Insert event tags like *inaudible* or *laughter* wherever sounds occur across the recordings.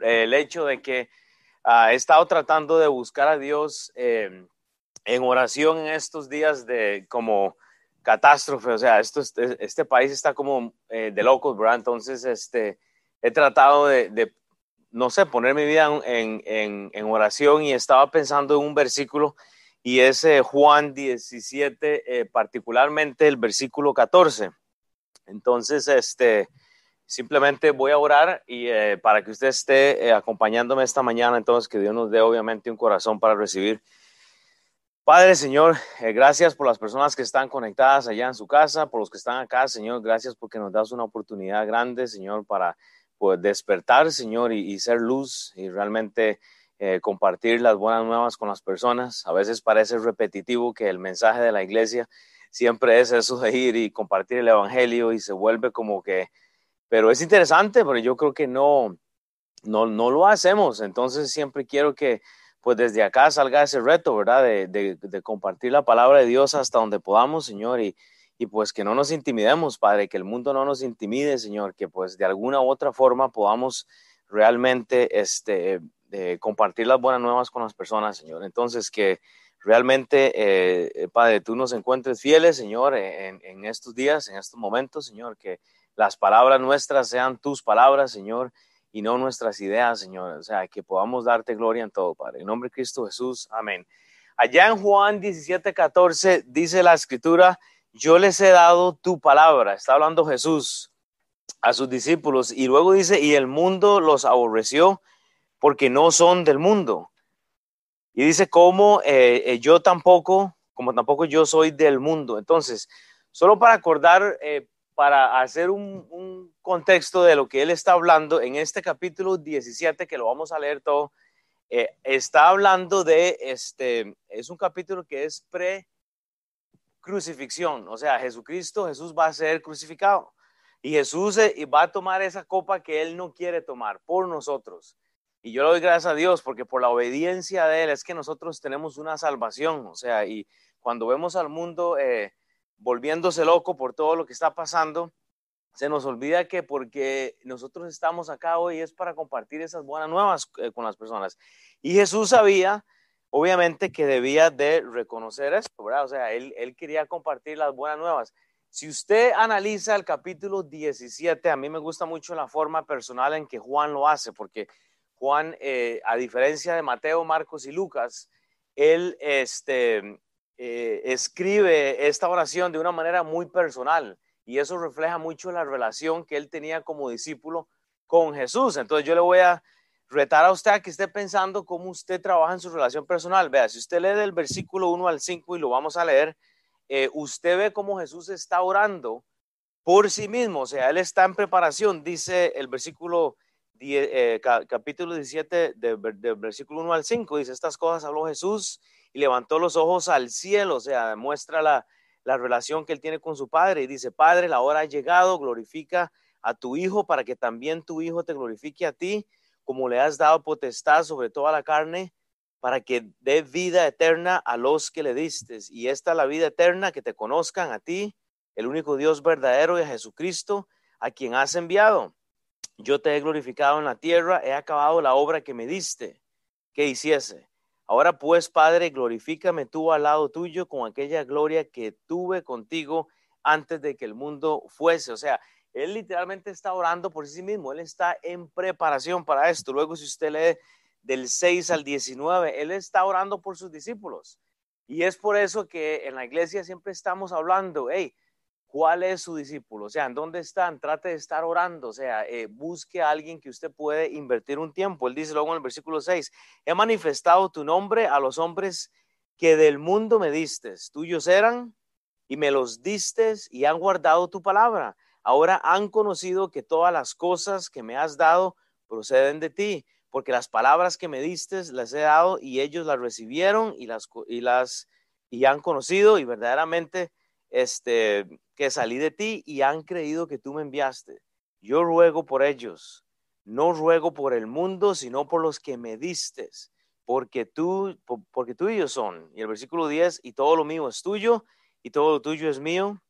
el hecho de que ah, he estado tratando de buscar a Dios em, en oración en estos días de como catástrofe, o sea, este, este país está como eh, de locos, ¿verdad? Entonces, este, he tratado de, no sé, poner mi vida en, en, oración y estaba pensando en un versículo y es eh, Juan 17, eh, particularmente el versículo 14. Entonces, este, simplemente voy a orar y para que usted esté acompañándome esta mañana, entonces que Dios nos dé obviamente un corazón para recibir Padre, Señor, eh, gracias por las personas que están conectadas allá en su casa, por los que están acá, Señor, gracias porque nos das una oportunidad grande, Señor, para pues, despertar, Señor, y, ser luz y realmente eh, compartir las buenas nuevas con las personas. A veces parece repetitivo que el mensaje de la iglesia siempre es eso de ir y compartir el Evangelio y se vuelve como que, pero es interesante, pero yo creo que no, no, no lo hacemos. Entonces siempre quiero que pues desde acá salga ese reto, ¿verdad? De, de, compartir la palabra de Dios hasta donde podamos, Señor, y, y, pues que no nos intimidemos, Padre, que el mundo no nos intimide, Señor, que pues de alguna u otra forma podamos realmente este, compartir las buenas nuevas con las personas, Señor. Entonces, que realmente, eh, Padre, tú nos encuentres fieles, Señor, en, en estos días, en estos momentos, Señor, que las palabras nuestras sean tus palabras, Señor, y no nuestras ideas, Señor. O sea, que podamos darte gloria en todo, Padre. En nombre de Cristo Jesús, amén. Allá en Juan 17, 14 dice la escritura, yo les he dado tu palabra. Está hablando Jesús a sus discípulos y luego dice, y el mundo los aborreció porque no son del mundo. Y dice, como eh, eh, yo tampoco, como tampoco yo soy del mundo. Entonces, solo para acordar, eh, para hacer un, contexto de lo que él está hablando en este capítulo 17, que lo vamos a leer todo, eh, está hablando de, este, es un capítulo que es pre-crucifixión, o sea, Jesucristo, Jesús va a ser crucificado y Jesús eh, va a tomar esa copa que él no quiere tomar por nosotros. Y yo le doy gracias a Dios porque por la obediencia de Él es que nosotros tenemos una salvación. O sea, y cuando vemos al mundo eh, volviéndose loco por todo lo que está pasando, se nos olvida que porque nosotros estamos acá hoy es para compartir esas buenas nuevas eh, con las personas. Y Jesús sabía, obviamente, que debía de reconocer esto, ¿verdad? O sea, él, quería compartir las buenas nuevas. Si usted analiza el capítulo 17, a mí me gusta mucho la forma personal en que Juan lo hace, porque Juan, eh, a diferencia de Mateo, Marcos y Lucas, él este, eh, escribe esta oración de una manera muy personal y eso refleja mucho la relación que él tenía como discípulo con Jesús. Entonces yo le voy a retar a usted a que esté pensando cómo usted trabaja en su relación personal. Vea, si usted lee del versículo 1 al 5 y lo vamos a leer, eh, usted ve cómo Jesús está orando por sí mismo, o sea, él está en preparación, dice el versículo eh, capítulo 17, del versículo 1 al 5, dice, estas cosas habló Jesús y levantó los ojos al cielo, o sea, muestra la, relación que él tiene con su padre y dice, Padre, la hora ha llegado, glorifica a tu Hijo para que también tu Hijo te glorifique a ti, como le has dado potestad sobre toda la carne, para que dé vida eterna a los que le diste. Y esta es la vida eterna, que te conozcan a ti, el único Dios verdadero y a Jesucristo, a quien has enviado. Yo te he glorificado en la tierra, he acabado la obra que me diste que hiciese. Ahora pues, Padre, glorifícame tú al lado tuyo con aquella gloria que tuve contigo antes de que el mundo fuese. O sea, él literalmente está orando por sí mismo, él está en preparación para esto. Luego, si usted lee del 6 al 19, él está orando por sus discípulos. Y es por eso que en la iglesia siempre estamos hablando, hey, ¿Cuál es su discípulo? O sea, ¿en dónde están? Trate de estar orando, o sea, eh, busque a alguien que usted puede invertir un tiempo. Él dice luego en el versículo 6, he manifestado tu nombre a los hombres que del mundo me diste, tuyos eran y me los diste y han guardado tu palabra. Ahora han conocido que todas las cosas que me has dado proceden de ti, porque las palabras que me diste las he dado y ellos las recibieron y las y las y han conocido y verdaderamente este que salí de ti y han creído que tú me enviaste. Yo ruego por ellos, no ruego por el mundo, sino por los que me diste, porque tú, porque tú y yo son. Y el versículo 10, y todo lo mío es tuyo, y todo lo tuyo es mío,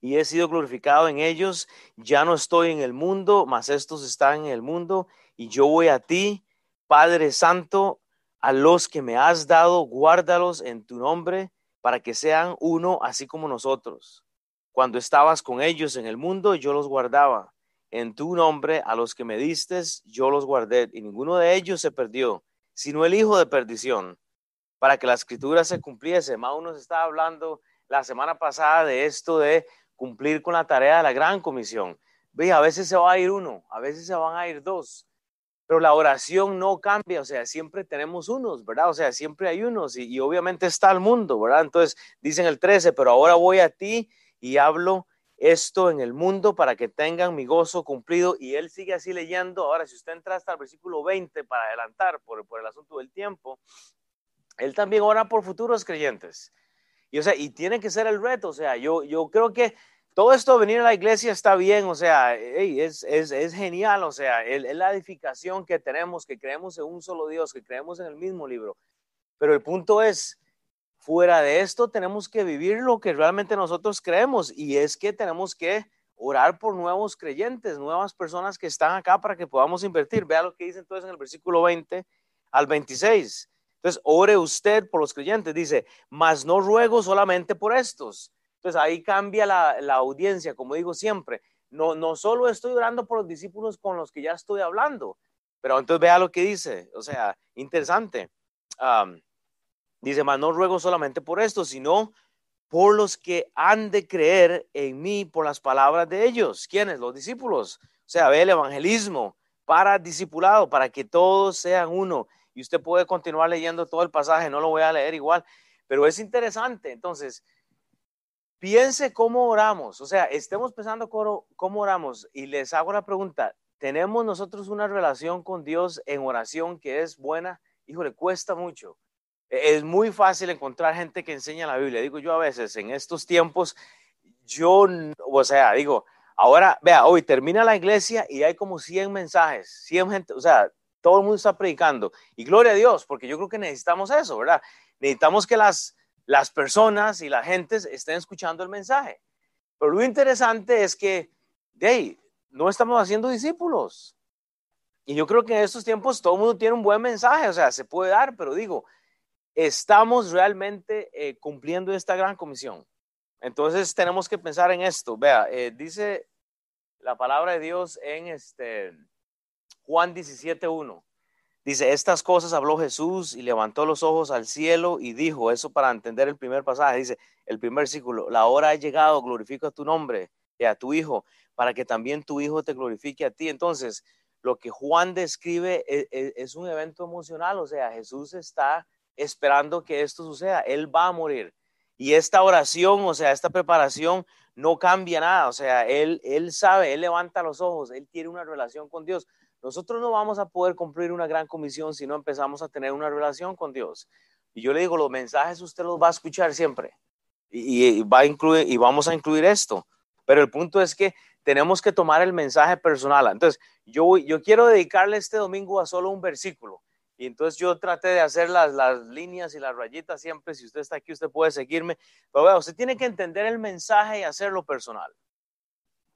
y he sido glorificado en ellos. Ya no estoy en el mundo, mas estos están en el mundo, y yo voy a ti, Padre Santo, a los que me has dado, guárdalos en tu nombre, para que sean uno así como nosotros. Cuando estabas con ellos en el mundo, yo los guardaba. En tu nombre, a los que me diste, yo los guardé, y ninguno de ellos se perdió, sino el hijo de perdición, para que la escritura se cumpliese. Mau nos estaba hablando la semana pasada de esto de cumplir con la tarea de la gran comisión. Ve, a veces se va a ir uno, a veces se van a ir dos, pero la oración no cambia, o sea, siempre tenemos unos, ¿verdad? O sea, siempre hay unos y, obviamente está el mundo, ¿verdad? Entonces dicen el 13, pero ahora voy a ti y hablo esto en el mundo para que tengan mi gozo cumplido. Y él sigue así leyendo. Ahora, si usted entra hasta el versículo 20 para adelantar por, por el asunto del tiempo, él también ora por futuros creyentes. Y, o sea, y tiene que ser el reto. O sea, yo, yo creo que todo esto de venir a la iglesia está bien, o sea, es, es, genial, o sea, es, la edificación que tenemos, que creemos en un solo Dios, que creemos en el mismo libro. Pero el punto es, fuera de esto tenemos que vivir lo que realmente nosotros creemos y es que tenemos que orar por nuevos creyentes, nuevas personas que están acá para que podamos invertir. Vea lo que dice entonces en el versículo 20 al 26. Entonces, ore usted por los creyentes, dice, mas no ruego solamente por estos entonces ahí cambia la, audiencia, como digo siempre. No, no solo estoy orando por los discípulos con los que ya estoy hablando, pero entonces vea lo que dice, o sea, interesante. Dice, mas no ruego solamente por esto, sino por los que han de creer en mí por las palabras de ellos. ¿Quiénes? Los discípulos. O sea, ve el evangelismo para discipulado, para que todos sean uno. Y usted puede continuar leyendo todo el pasaje, no lo voy a leer igual, pero es interesante. Entonces, piense cómo oramos, o sea, estemos pensando cómo, oramos y les hago la pregunta, ¿tenemos nosotros una relación con Dios en oración que es buena? Híjole, cuesta mucho. Es muy fácil encontrar gente que enseña la Biblia. Digo yo a veces, en estos tiempos, yo, o sea, digo, ahora, vea, hoy termina la iglesia y hay como 100 mensajes, 100 gente, o sea, todo el mundo está predicando. Y gloria a Dios, porque yo creo que necesitamos eso, ¿verdad? Necesitamos que las las personas y la gente estén escuchando el mensaje. Pero lo interesante es que, de no estamos haciendo discípulos. Y yo creo que en estos tiempos todo el mundo tiene un buen mensaje, o sea, se puede dar, pero digo, estamos realmente eh, cumpliendo esta gran comisión. Entonces tenemos que pensar en esto. Vea, eh, dice la palabra de Dios en este Juan 17.1. Dice, estas cosas habló Jesús y levantó los ojos al cielo y dijo, eso para entender el primer pasaje, dice el primer círculo, la hora ha llegado, glorifica tu nombre y a tu Hijo, para que también tu Hijo te glorifique a ti. Entonces, lo que Juan describe es, e, es un evento emocional, o sea, Jesús está esperando que esto suceda, Él va a morir. Y esta oración, o sea, esta preparación no cambia nada, o sea, Él, él sabe, Él levanta los ojos, Él tiene una relación con Dios. Nosotros no vamos a poder cumplir una gran comisión si no empezamos a tener una relación con Dios. Y yo le digo, los mensajes usted los va a escuchar siempre y, va a incluir, y vamos a incluir esto. Pero el punto es que tenemos que tomar el mensaje personal. Entonces, yo, yo quiero dedicarle este domingo a solo un versículo. Y entonces yo traté de hacer las, las líneas y las rayitas siempre. Si usted está aquí, usted puede seguirme. Pero bueno, usted tiene que entender el mensaje y hacerlo personal.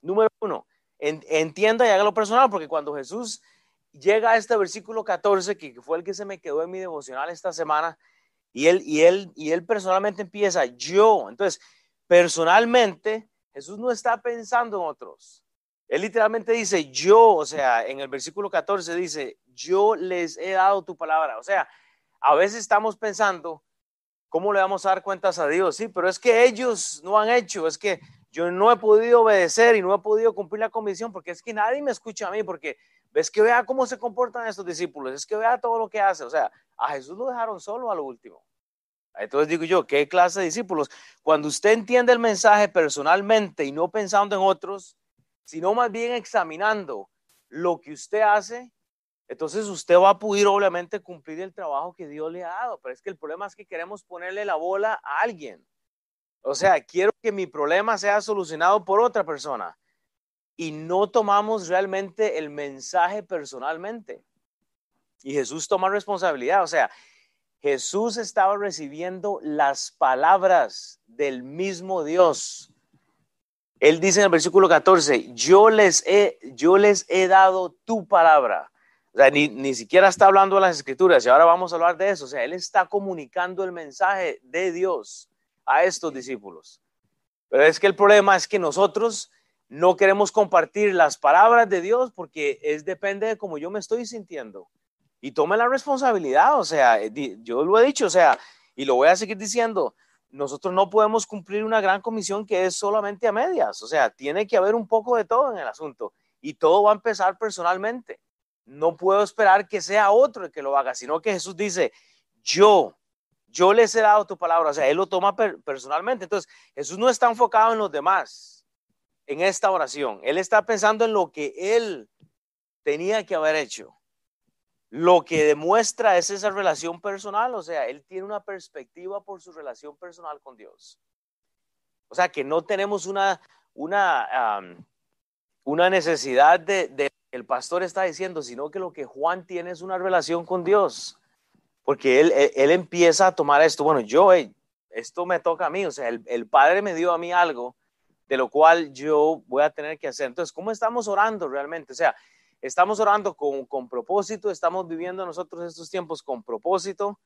Número uno, entienda y hágalo personal, porque cuando Jesús llega a este versículo 14, que fue el que se me quedó en mi devocional esta semana, y él, y él, y él personalmente empieza, yo, entonces, personalmente, Jesús no está pensando en otros. Él literalmente dice, yo, o sea, en el versículo 14 dice, yo les he dado tu palabra. O sea, a veces estamos pensando, ¿cómo le vamos a dar cuentas a Dios? Sí, pero es que ellos no han hecho, es que yo no he podido obedecer y no he podido cumplir la comisión porque es que nadie me escucha a mí, porque ves que vea cómo se comportan estos discípulos, es que vea todo lo que hace. O sea, a Jesús lo dejaron solo a lo último. Entonces digo yo, ¿qué clase de discípulos? Cuando usted entiende el mensaje personalmente y no pensando en otros, sino más bien examinando lo que usted hace, entonces usted va a poder obviamente cumplir el trabajo que Dios le ha dado. Pero es que el problema es que queremos ponerle la bola a alguien. O sea, quiero que mi problema sea solucionado por otra persona y no tomamos realmente el mensaje personalmente. Y Jesús toma responsabilidad. O sea, Jesús estaba recibiendo las palabras del mismo Dios. Él dice en el versículo 14, yo les he, yo les he dado tu palabra. O sea, ni, ni siquiera está hablando de las escrituras y ahora vamos a hablar de eso. O sea, él está comunicando el mensaje de Dios a estos discípulos. Pero es que el problema es que nosotros no queremos compartir las palabras de Dios porque es depende de cómo yo me estoy sintiendo. Y tome la responsabilidad, o sea, yo lo he dicho, o sea, y lo voy a seguir diciendo, nosotros no podemos cumplir una gran comisión que es solamente a medias, o sea, tiene que haber un poco de todo en el asunto y todo va a empezar personalmente. No puedo esperar que sea otro el que lo haga, sino que Jesús dice, yo, yo les he dado tu palabra, o sea, Él lo toma personalmente. Entonces, Jesús no está enfocado en los demás en esta oración, Él está pensando en lo que Él tenía que haber hecho. Lo que demuestra es esa relación personal, o sea, Él tiene una perspectiva por su relación personal con Dios. O sea, que no tenemos una, una, una necesidad de, de, el pastor está diciendo, sino que lo que Juan tiene es una relación con Dios. Porque él, él, empieza a tomar esto, bueno, yo, esto me toca a mí, o sea, el, el Padre me dio a mí algo de lo cual yo voy a tener que hacer. Entonces, ¿cómo estamos orando realmente? O sea, estamos orando con, con propósito, estamos viviendo nosotros estos tiempos con propósito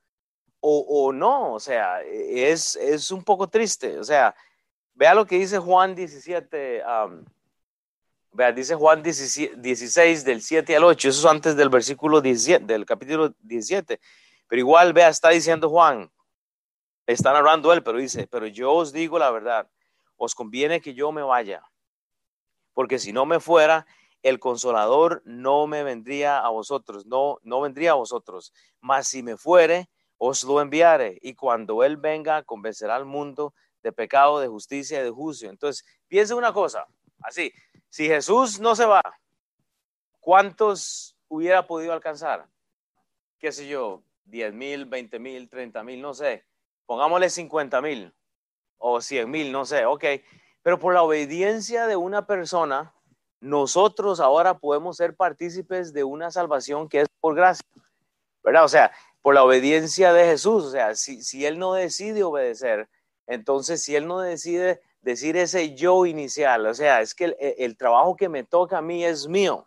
o, o no, o sea, es, es, un poco triste, o sea, vea lo que dice Juan 17, vea, dice Juan 16 del 7 al 8, eso es antes del versículo 17, del capítulo 17, pero igual, vea, está diciendo Juan, está narrando él, pero dice, pero yo os digo la verdad, os conviene que yo me vaya, porque si no me fuera, el consolador no me vendría a vosotros, no, no vendría a vosotros, mas si me fuere, os lo enviaré, y cuando él venga, convencerá al mundo de pecado, de justicia y de juicio. Entonces, piense una cosa, así, si Jesús no se va, ¿cuántos hubiera podido alcanzar? ¿Qué sé yo? 10 mil, 20 mil, 30 mil, no sé. Pongámosle 50 mil o 100 mil, no sé, ok. Pero por la obediencia de una persona, nosotros ahora podemos ser partícipes de una salvación que es por gracia, ¿verdad? O sea, por la obediencia de Jesús, o sea, si, si Él no decide obedecer, entonces si Él no decide decir ese yo inicial, o sea, es que el, el trabajo que me toca a mí es mío,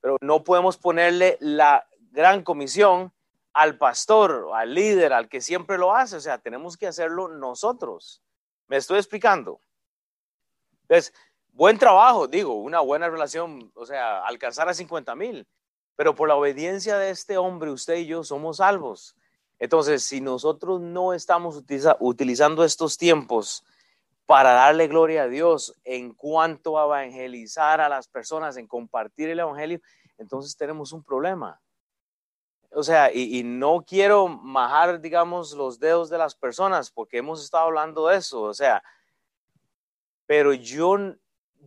pero no podemos ponerle la gran comisión al pastor, al líder, al que siempre lo hace, o sea, tenemos que hacerlo nosotros. ¿Me estoy explicando? Entonces, buen trabajo, digo, una buena relación, o sea, alcanzar a 50 mil, pero por la obediencia de este hombre, usted y yo somos salvos. Entonces, si nosotros no estamos utiliza, utilizando estos tiempos para darle gloria a Dios en cuanto a evangelizar a las personas, en compartir el evangelio, entonces tenemos un problema. O sea, y, y, no quiero majar, digamos, los dedos de las personas, porque hemos estado hablando de eso, o sea, pero yo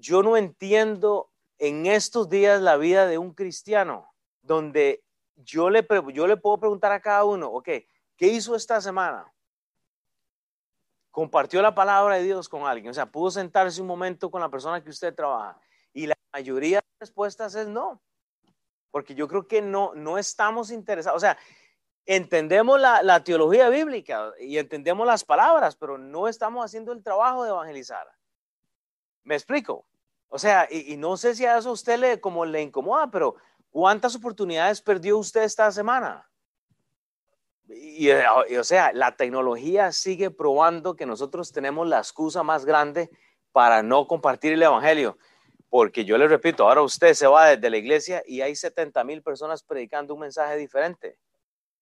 yo no entiendo en estos días la vida de un cristiano, donde yo le, yo le puedo preguntar a cada uno, ok, ¿qué hizo esta semana? Compartió la palabra de Dios con alguien, o sea, pudo sentarse un momento con la persona que usted trabaja. Y la mayoría de las respuestas es no, porque yo creo que no, no estamos interesados, o sea, entendemos la, la teología bíblica y entendemos las palabras, pero no estamos haciendo el trabajo de evangelizar. ¿Me explico? O sea, y, no sé si a eso a usted le, como le incomoda, pero ¿cuántas oportunidades perdió usted esta semana? Y, y, o sea, la tecnología sigue probando que nosotros tenemos la excusa más grande para no compartir el Evangelio. Porque yo le repito, ahora usted se va desde la iglesia y hay 70 mil personas predicando un mensaje diferente.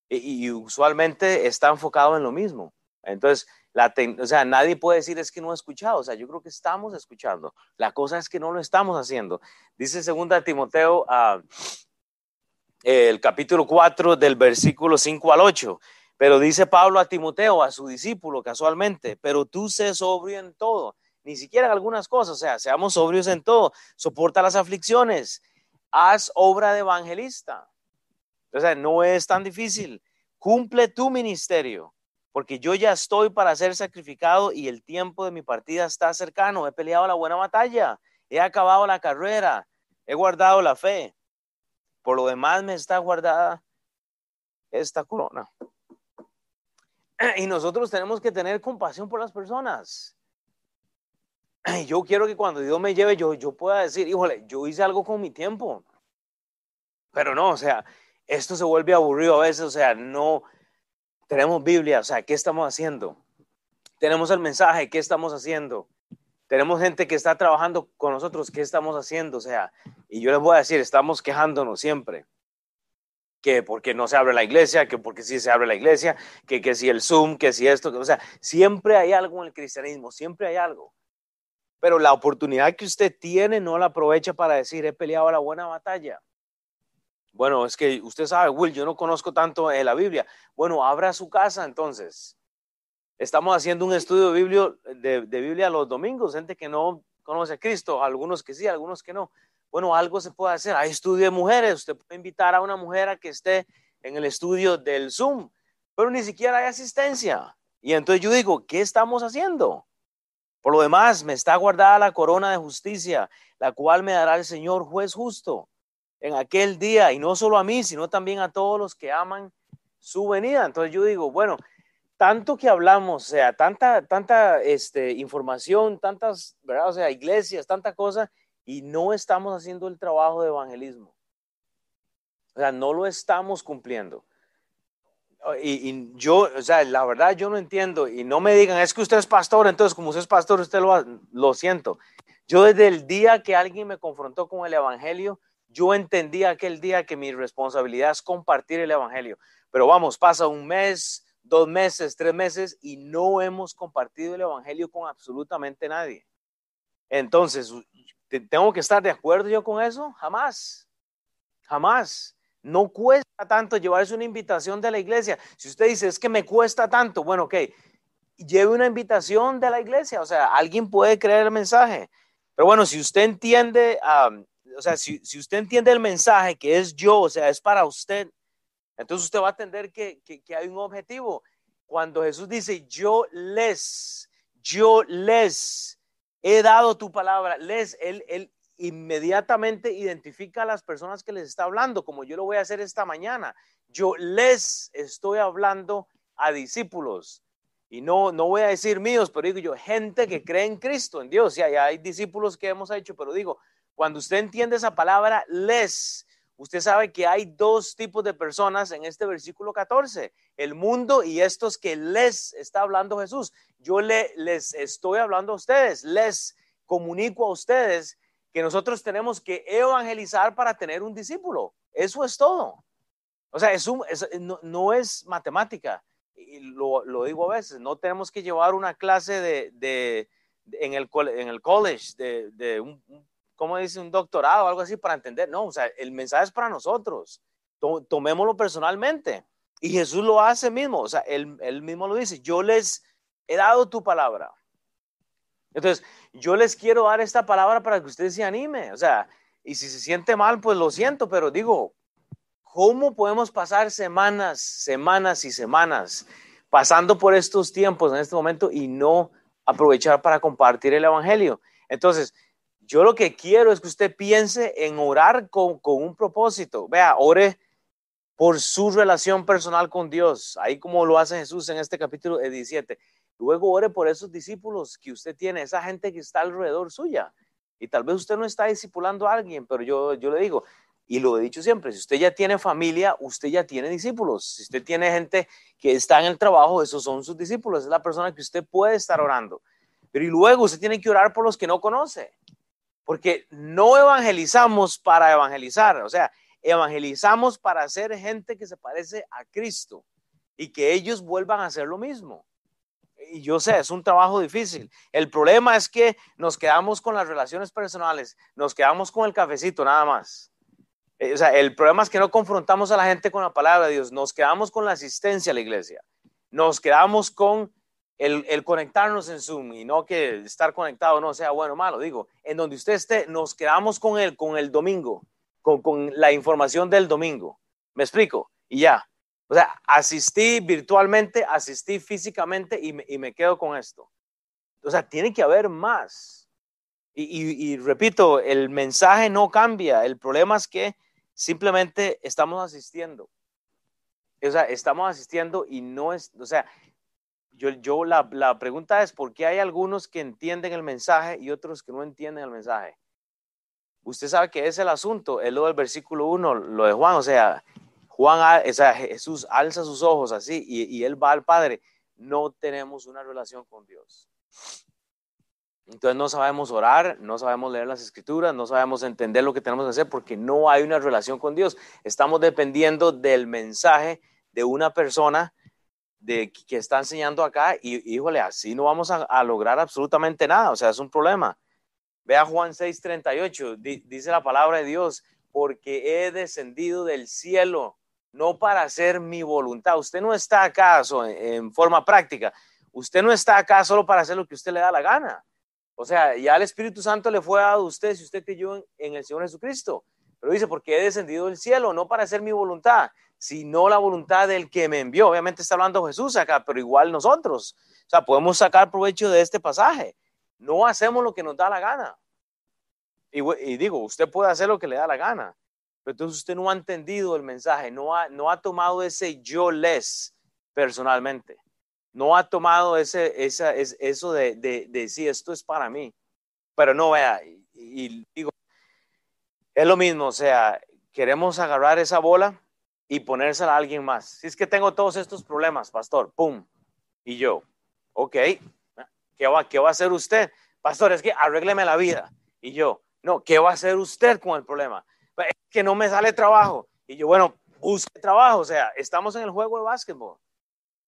Y, y usualmente está enfocado en lo mismo. Entonces, la o sea, nadie puede decir es que no he escuchado, o sea, yo creo que estamos escuchando. La cosa es que no lo estamos haciendo. Dice segunda Timoteo, uh, el capítulo 4 del versículo 5 al 8. Pero dice Pablo a Timoteo, a su discípulo casualmente, pero tú sé sobrio en todo, ni siquiera en algunas cosas, o sea, seamos sobrios en todo, soporta las aflicciones, haz obra de evangelista. O sea, no es tan difícil, cumple tu ministerio porque yo ya estoy para ser sacrificado y el tiempo de mi partida está cercano. He peleado la buena batalla, he acabado la carrera, he guardado la fe. Por lo demás me está guardada esta corona. *clears throat* Y nosotros tenemos que tener compasión por las personas. *clears throat* Yo quiero que cuando Dios me lleve, yo, yo pueda decir, híjole, yo hice algo con mi tiempo. Pero no, o sea, esto se vuelve aburrido a veces, o sea, no tenemos Biblia, o sea, ¿qué estamos haciendo? Tenemos el mensaje, ¿qué estamos haciendo? Tenemos gente que está trabajando con nosotros, ¿qué estamos haciendo? O sea, y yo les voy a decir, estamos quejándonos siempre. Que porque no se abre la iglesia, que porque sí se abre la iglesia, que, que si el Zoom, que si esto, o sea, siempre hay algo en el cristianismo, siempre hay algo. Pero la oportunidad que usted tiene no la aprovecha para decir, he peleado la buena batalla. Bueno, es que usted sabe, Will, yo no conozco tanto en la Biblia. Bueno, abra su casa entonces. Estamos haciendo un estudio de Biblia, de, Biblia los domingos, gente que no conoce a Cristo, algunos que sí, algunos que no. Bueno, algo se puede hacer. Hay estudio de mujeres. Usted puede invitar a una mujer a que esté en el estudio del Zoom, pero ni siquiera hay asistencia. Y entonces yo digo, ¿qué estamos haciendo? Por lo demás, me está guardada la corona de justicia, la cual me dará el Señor juez justo en aquel día, y no solo a mí, sino también a todos los que aman su venida. Entonces yo digo, bueno, tanto que hablamos, o sea, tanta, tanta este, información, tantas, ¿verdad? O sea, iglesias, tanta cosa, y no estamos haciendo el trabajo de evangelismo. O sea, no lo estamos cumpliendo. Y, yo, o sea, la verdad yo no entiendo, y no me digan, es que usted es pastor, entonces como usted es pastor, usted lo, lo siento. Yo desde el día que alguien me confrontó con el Evangelio, yo entendí aquel día que mi responsabilidad es compartir el Evangelio. Pero vamos, pasa un mes, dos meses, tres meses y no hemos compartido el Evangelio con absolutamente nadie. Entonces, ¿tengo que estar de acuerdo yo con eso? Jamás, jamás. No cuesta tanto llevarse una invitación de la iglesia. Si usted dice, es que me cuesta tanto, bueno, ok, lleve una invitación de la iglesia, o sea, alguien puede creer el mensaje. Pero bueno, si usted entiende, o sea, si, si usted entiende el mensaje que es yo, o sea, es para usted, entonces usted va a entender que, hay un objetivo. Cuando Jesús dice, yo les, yo les he dado tu palabra, les, él, él inmediatamente identifica a las personas que les está hablando, como yo lo voy a hacer esta mañana. Yo les estoy hablando a discípulos. Y no, no voy a decir míos, pero digo yo, gente que cree en Cristo, en Dios. Y hay discípulos que hemos hecho, pero digo, cuando usted entiende esa palabra, les, Usted sabe que hay dos tipos de personas en este versículo 14, el mundo y estos que les está hablando Jesús. Yo le, les estoy hablando a ustedes, les comunico a ustedes que nosotros tenemos que evangelizar para tener un discípulo. Eso es todo. O sea, es no, es matemática. Y lo, digo a veces, no tenemos que llevar una clase de, en, el, en el college de, de un, ¿cómo dice? Un doctorado o algo así para entender. No, o sea, el mensaje es para nosotros. Tomémoslo personalmente. Y Jesús lo hace mismo, o sea, él, él mismo lo dice, yo les he dado tu palabra. Entonces, yo les quiero dar esta palabra para que ustedes se anime, o sea, y si se siente mal, pues lo siento, pero digo, ¿cómo podemos pasar semanas, semanas y semanas pasando por estos tiempos en este momento y no aprovechar para compartir el Evangelio? Entonces, yo lo que quiero es que usted piense en orar con, un propósito. Vea, ore por su relación personal con Dios, ahí como lo hace Jesús en este capítulo 17. Luego ore por esos discípulos que usted tiene, esa gente que está alrededor suya. Y tal vez usted no está discipulando a alguien, pero yo, yo le digo, y lo he dicho siempre, si usted ya tiene familia, usted ya tiene discípulos. Si usted tiene gente que está en el trabajo, esos son sus discípulos, es la persona que usted puede estar orando. Pero y luego usted tiene que orar por los que no conoce porque no evangelizamos para evangelizar, o sea, evangelizamos para ser gente que se parece a Cristo y que ellos vuelvan a hacer lo mismo. Y yo sé, es un trabajo difícil. El problema es que nos quedamos con las relaciones personales, nos quedamos con el cafecito nada más. Eh, o sea, el problema es que no confrontamos a la gente con la palabra de Dios, nos quedamos con la asistencia a la iglesia, nos quedamos con el, conectarnos en Zoom y no que estar conectado no sea bueno o malo, digo, en donde usted esté, nos quedamos con el, con el domingo, con, con la información del domingo. ¿Me explico? Y ya. O sea, asistí virtualmente, asistí físicamente y me, y me quedo con esto. O sea, tiene que haber más. Y, y, y, repito, el mensaje no cambia. El problema es que simplemente estamos asistiendo. O sea, estamos asistiendo y no es, o sea, yo, la, pregunta es, ¿por qué hay algunos que entienden el mensaje y otros que no entienden el mensaje? Usted sabe que es el asunto, es lo del versículo 1, lo de Juan, o sea, Juan, o sea, Jesús alza sus ojos así y él va al Padre. No tenemos una relación con Dios. Entonces no sabemos orar, no sabemos leer las escrituras, no sabemos entender lo que tenemos que hacer porque no hay una relación con Dios. Estamos dependiendo del mensaje de una persona de, que está enseñando acá y híjole, así no vamos a, lograr absolutamente nada. O sea, es un problema. Vea Juan 6:38, dice la palabra de Dios, porque he descendido del cielo, no para hacer mi voluntad. Usted no está acá en forma práctica. Usted no está acá solo para hacer lo que usted le da la gana. O sea, ya el Espíritu Santo le fue dado a usted si usted creyó en, el Señor Jesucristo. Pero dice, porque he descendido del cielo, no para hacer mi voluntad, sino la voluntad del que me envió. Obviamente está hablando Jesús acá, pero igual nosotros. O sea, podemos sacar provecho de este pasaje. No hacemos lo que nos da la gana. Y, digo, usted puede hacer lo que le da la gana, pero entonces usted no ha entendido el mensaje, no ha, no ha tomado ese yo les personalmente no ha tomado ese, esa, es, eso de, de, esto es para mí. Pero no vea, y, digo, es lo mismo, o sea, queremos agarrar esa bola y ponérsela a alguien más. Si es que tengo todos estos problemas, pastor, pum, y yo, ok, ¿qué va, qué va a hacer usted? Pastor, es que arrégleme la vida. Y yo, no, ¿qué va a hacer usted con el problema? Es que no me sale trabajo. Y yo, bueno, busque trabajo, o sea, estamos en el juego de básquetbol.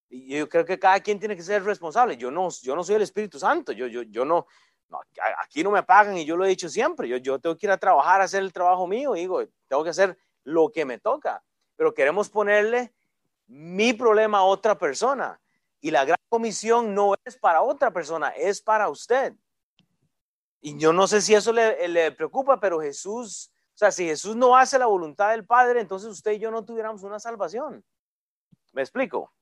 Y yo creo que cada quien tiene que ser responsable. Yo no, yo no soy el Espíritu Santo. Yo, yo, yo no, aquí no me pagan y yo lo he dicho siempre. Yo, tengo que ir a trabajar, a hacer el trabajo mío. Digo, tengo que hacer lo que me toca. Pero queremos ponerle mi problema a otra persona. Y la gran comisión no es para otra persona, es para usted. Y yo no sé si eso le preocupa, pero Jesús, o sea, si Jesús no hace la voluntad del Padre, entonces usted y yo no tuviéramos una salvación. ¿Me explico?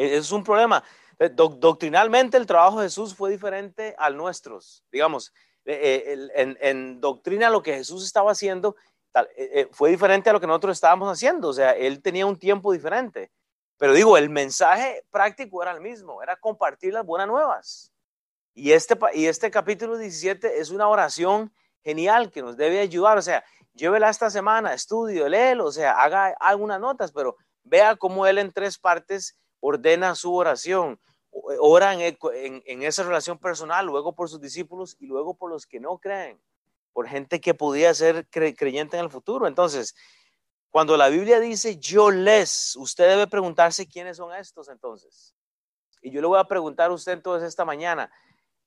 E-, es un problema. Eh, doctrinalmente el trabajo de Jesús fue diferente al nuestro. Digamos, eh, eh, en, doctrina lo que Jesús estaba haciendo fue diferente a lo que nosotros estábamos haciendo. O sea, él tenía un tiempo diferente. Pero digo, el mensaje práctico era el mismo, era compartir las buenas nuevas. Y este, y este capítulo 17 es una oración genial que nos debe ayudar. O sea, llévela esta semana, estudio, léelo, o sea, haga algunas notas, pero vea cómo él en tres partes ordena su oración, ora en, esa relación personal, luego por sus discípulos y luego por los que no creen, por gente que podía ser creyente en el futuro. Entonces, cuando la Biblia dice yo les, usted debe preguntarse quiénes son estos entonces. Y yo le voy a preguntar a usted entonces esta mañana,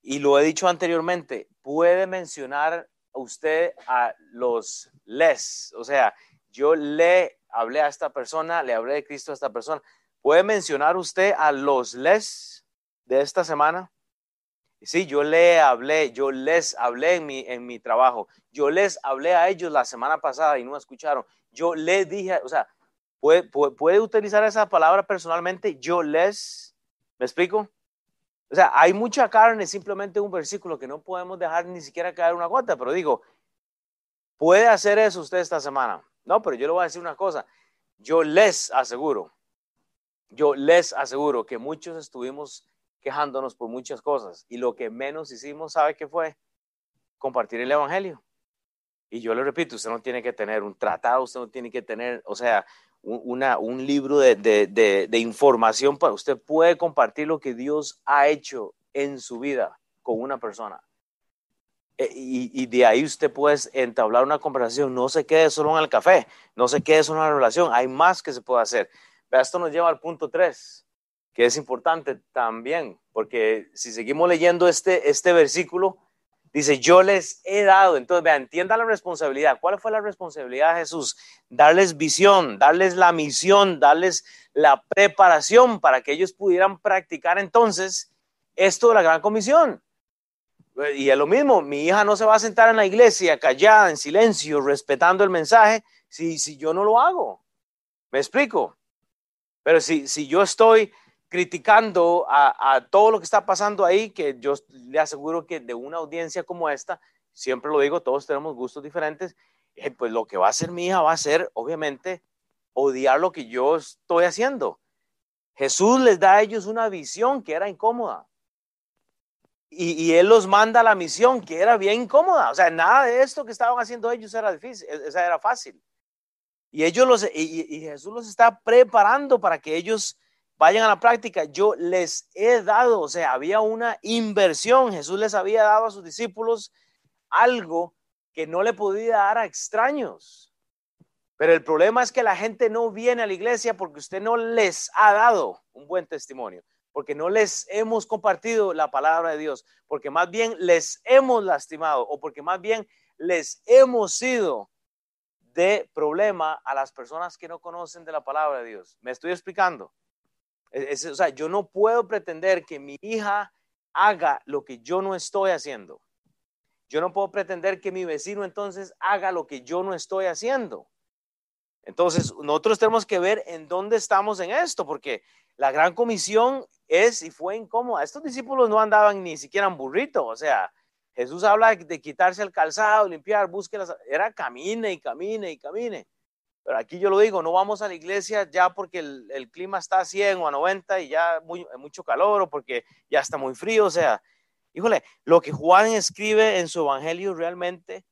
y lo he dicho anteriormente, puede mencionar usted a los les, o sea, yo le hablé a esta persona, le hablé de Cristo a esta persona. ¿Puede mencionar usted a los les de esta semana? Sí, yo le hablé, yo les hablé en mi, en mi trabajo. Yo les hablé a ellos la semana pasada y no escucharon. Yo les dije, o sea, ¿puede, puede, utilizar esa palabra personalmente? Yo les, ¿me explico? O sea, hay mucha carne, simplemente un versículo que no podemos dejar ni siquiera caer una gota, pero digo, ¿puede hacer eso usted esta semana? No, pero yo le voy a decir una cosa. Yo les aseguro yo les aseguro que muchos estuvimos quejándonos por muchas cosas y lo que menos hicimos, ¿sabe qué fue? Compartir el Evangelio. Y yo le repito, usted no tiene que tener un tratado, usted no tiene que tener, o sea, un, libro de, información para usted puede compartir lo que Dios ha hecho en su vida con una persona. E, y, y, de ahí usted puede entablar una conversación. No se quede solo en el café, no se quede solo en la relación. Hay más que se puede hacer. Esto nos lleva al punto 3, que es importante también, porque si seguimos leyendo este, este versículo, dice, yo les he dado, entonces vean, entienda la responsabilidad. ¿Cuál fue la responsabilidad de Jesús? Darles visión, darles la misión, darles la preparación para que ellos pudieran practicar entonces esto de la gran comisión. Y es lo mismo, mi hija no se va a sentar en la iglesia callada, en silencio, respetando el mensaje, si, si yo no lo hago. ¿Me explico? Pero si, si yo estoy criticando a, todo lo que está pasando ahí, que yo le aseguro que de una audiencia como esta, siempre lo digo, todos tenemos gustos diferentes, eh, pues lo que va a hacer mi hija va a ser, obviamente, odiar lo que yo estoy haciendo. Jesús les da a ellos una visión que era incómoda. y, él los manda a la misión, que era bien incómoda. O sea, nada de esto que estaban haciendo ellos era difícil, e, esa era fácil. Y ellos los, y, Jesús los está preparando para que ellos vayan a la práctica. Yo les he dado, o sea, había una inversión. Jesús les había dado a sus discípulos algo que no le podía dar a extraños. Pero el problema es que la gente no viene a la iglesia porque usted no les ha dado un buen testimonio porque no les hemos compartido la palabra de Dios, porque más bien les hemos lastimado o porque más bien les hemos sido de problema a las personas que no conocen de la palabra de Dios. ¿Me estoy explicando? o sea, yo no puedo pretender que mi hija haga lo que yo no estoy haciendo. Yo no puedo pretender que mi vecino entonces haga lo que yo no estoy haciendo. Entonces, nosotros tenemos que ver en dónde estamos en esto, porque la gran comisión es y fue incómoda. Estos discípulos no andaban ni siquiera en burrito, o sea, Jesús habla de quitarse el calzado, limpiar, búsquelas, era camine y camine y camine. Pero aquí yo lo digo, no vamos a la iglesia ya porque el, clima está a 100 o a 90 y ya muy, mucho calor o porque ya está muy frío. O sea, híjole, lo que Juan escribe en su evangelio realmente,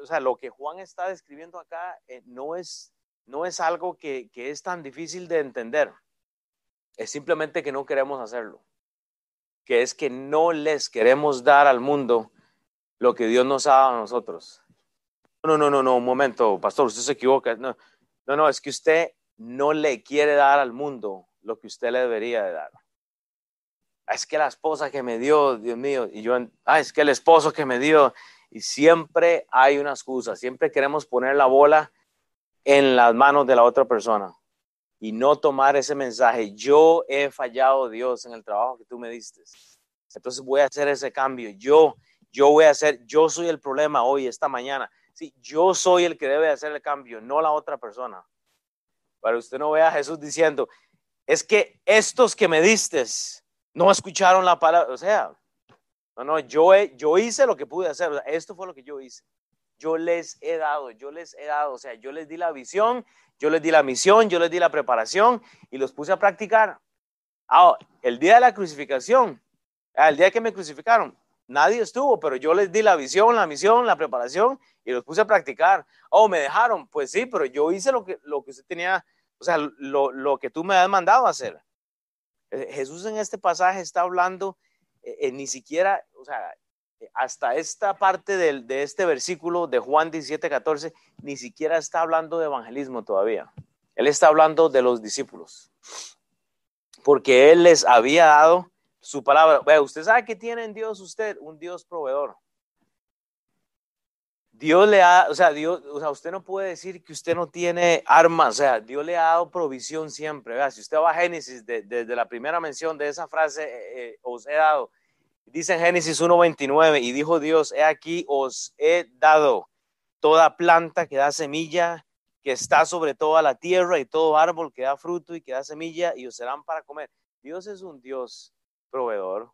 o sea, lo que Juan está describiendo acá eh, no, es, no es algo que, que es tan difícil de entender. Es simplemente que no queremos hacerlo. Que es que no les queremos dar al mundo lo que Dios nos ha dado a nosotros. No, no, no, no, un momento, pastor, usted se equivoca. No, no, no, es que usted no le quiere dar al mundo lo que usted le debería de dar. Ah, es que la esposa que me dio, Dios mío, y yo, ah, es que el esposo que me dio, y siempre hay una excusa, siempre queremos poner la bola en las manos de la otra persona y no tomar ese mensaje. Yo he fallado, Dios, en el trabajo que tú me diste. Entonces voy a hacer ese cambio. Yo, yo voy a hacer, yo soy el problema hoy, esta mañana. Sí, yo soy el que debe hacer el cambio, no la otra persona. Para usted no vea a Jesús diciendo, es que estos que me diste no escucharon la palabra. O sea, no, no, yo, yo hice lo que pude hacer. esto fue lo que yo hice. Yo les he dado, yo les he dado, o sea, yo les di la visión, yo les di la misión, yo les di la preparación y los puse a practicar. Ah, el día de la crucificación, ah, el día que me crucificaron, nadie estuvo, pero yo les di la visión, la misión, la preparación y los puse a practicar. Oh, me dejaron, pues sí, pero yo hice lo que, lo que usted tenía, o sea, lo, lo que tú me has mandado hacer. Eh, Jesús en este pasaje está hablando, eh, eh, ni siquiera, o sea, hasta esta parte de este versículo de Juan 17, 14, ni siquiera está hablando de evangelismo todavía. Él está hablando de los discípulos. Porque Él les había dado su palabra. Vea, usted sabe que tiene en Dios usted un Dios proveedor. Dios le ha, o sea, Dios, o sea, usted no puede decir que usted no tiene armas, o sea, Dios le ha dado provisión siempre. Vea, si usted va a Génesis, desde la primera mención de esa frase, eh, eh, os he dado, Dice en Génesis 1.29, y dijo Dios, he aquí os he dado toda planta que da semilla, que está sobre toda la tierra, y todo árbol que da fruto y que da semilla, y os serán para comer. Dios es un Dios proveedor.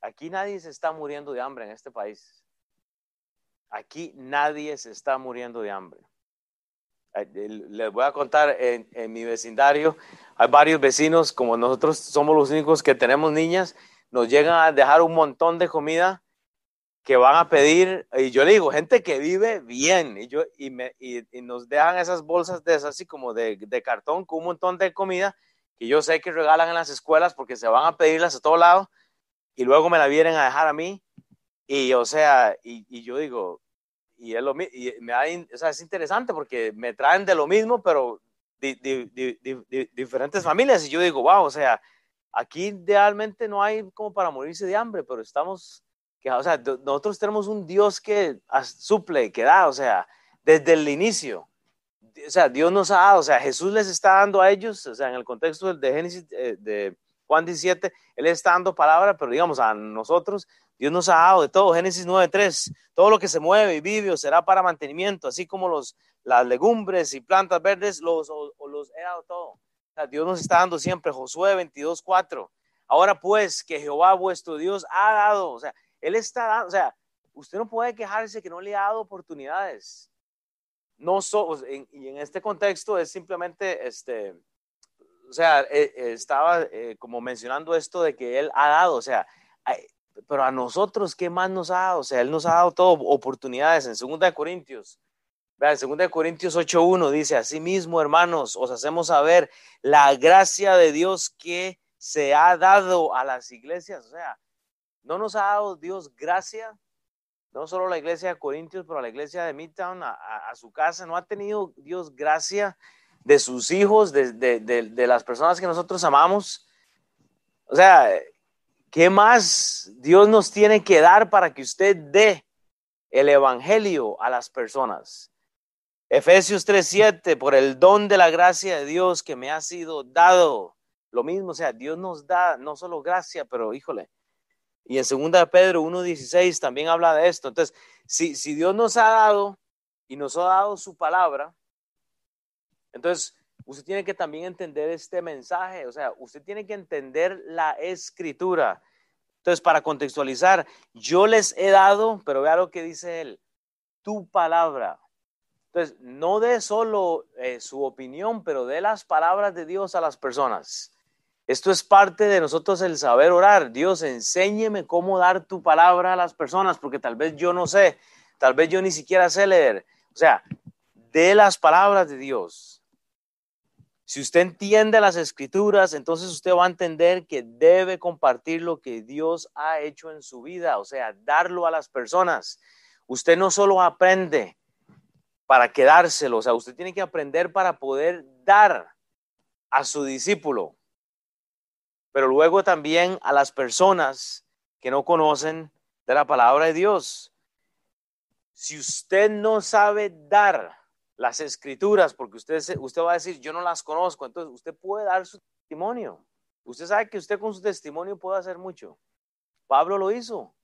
Aquí nadie se está muriendo de hambre en este país. Aquí nadie se está muriendo de hambre. Les voy a contar, en, en mi vecindario hay varios vecinos, como nosotros somos los únicos que tenemos niñas, nos llegan a dejar un montón de comida que van a pedir, y yo le digo, gente que vive bien, y, yo, y, me, y, nos dejan esas bolsas de esas así como de, de, cartón con un montón de comida que yo sé que regalan en las escuelas porque se van a pedirlas a todo lado y luego me la vienen a dejar a mí y o sea, y, yo digo, y es lo y me da, o sea, es interesante porque me traen de lo mismo, pero de, diferentes familias y yo digo, wow, o sea, Aquí idealmente no hay como para morirse de hambre, pero estamos, que, o sea, nosotros tenemos un Dios que suple, que da, o sea, desde el inicio. O sea, Dios nos ha dado, o sea, Jesús les está dando a ellos, o sea, en el contexto de Génesis, eh, de Juan 17, Él está dando palabra, pero digamos, a nosotros, Dios nos ha dado de todo, Génesis 9.3, todo lo que se mueve y vive o será para mantenimiento, así como los, las legumbres y plantas verdes, los, los he dado todo. Dios nos está dando siempre, Josué 22, 4. Ahora pues que Jehová vuestro Dios ha dado, o sea, Él está dando, o sea, usted no puede quejarse que no le ha dado oportunidades. No so, y en este contexto es simplemente, este, o sea, eh, estaba eh, como mencionando esto de que Él ha dado, o sea, pero a nosotros, ¿qué más nos ha dado? O sea, Él nos ha dado todo, oportunidades. En 2 Corintios, vean, en 2 Corintios 8.1 dice, así mismo, hermanos, os hacemos saber la gracia de Dios que se ha dado a las iglesias. O sea, no nos ha dado Dios gracia, no solo a la iglesia de Corintios, pero a la iglesia de Midtown, a, su casa. No ha tenido Dios gracia de sus hijos, de las personas que nosotros amamos. O sea, ¿qué más Dios nos tiene que dar para que usted dé el evangelio a las personas? Efesios 3:7, por el don de la gracia de Dios que me ha sido dado. Lo mismo, o sea, Dios nos da no solo gracia, pero híjole. Y en 2 Pedro 1:16 también habla de esto. Entonces, si, si Dios nos ha dado y nos ha dado su palabra, entonces usted tiene que también entender este mensaje, o sea, usted tiene que entender la escritura. Entonces, para contextualizar, yo les he dado, pero vea lo que dice él, tu palabra. Entonces, no dé solo eh, su opinión, pero dé las palabras de Dios a las personas. Esto es parte de nosotros el saber orar. Dios, enséñeme cómo dar tu palabra a las personas, porque tal vez yo no sé, tal vez yo ni siquiera sé leer. O sea, dé las palabras de Dios. Si usted entiende las escrituras, entonces usted va a entender que debe compartir lo que Dios ha hecho en su vida, o sea, darlo a las personas. Usted no solo aprende para quedárselo, o sea, usted tiene que aprender para poder dar a su discípulo, pero luego también a las personas que no conocen de la palabra de Dios. Si usted no sabe dar, las escrituras, porque usted, usted va a decir, yo no las conozco, entonces usted puede dar su testimonio. Usted sabe que usted con su testimonio puede hacer mucho. Pablo lo hizo.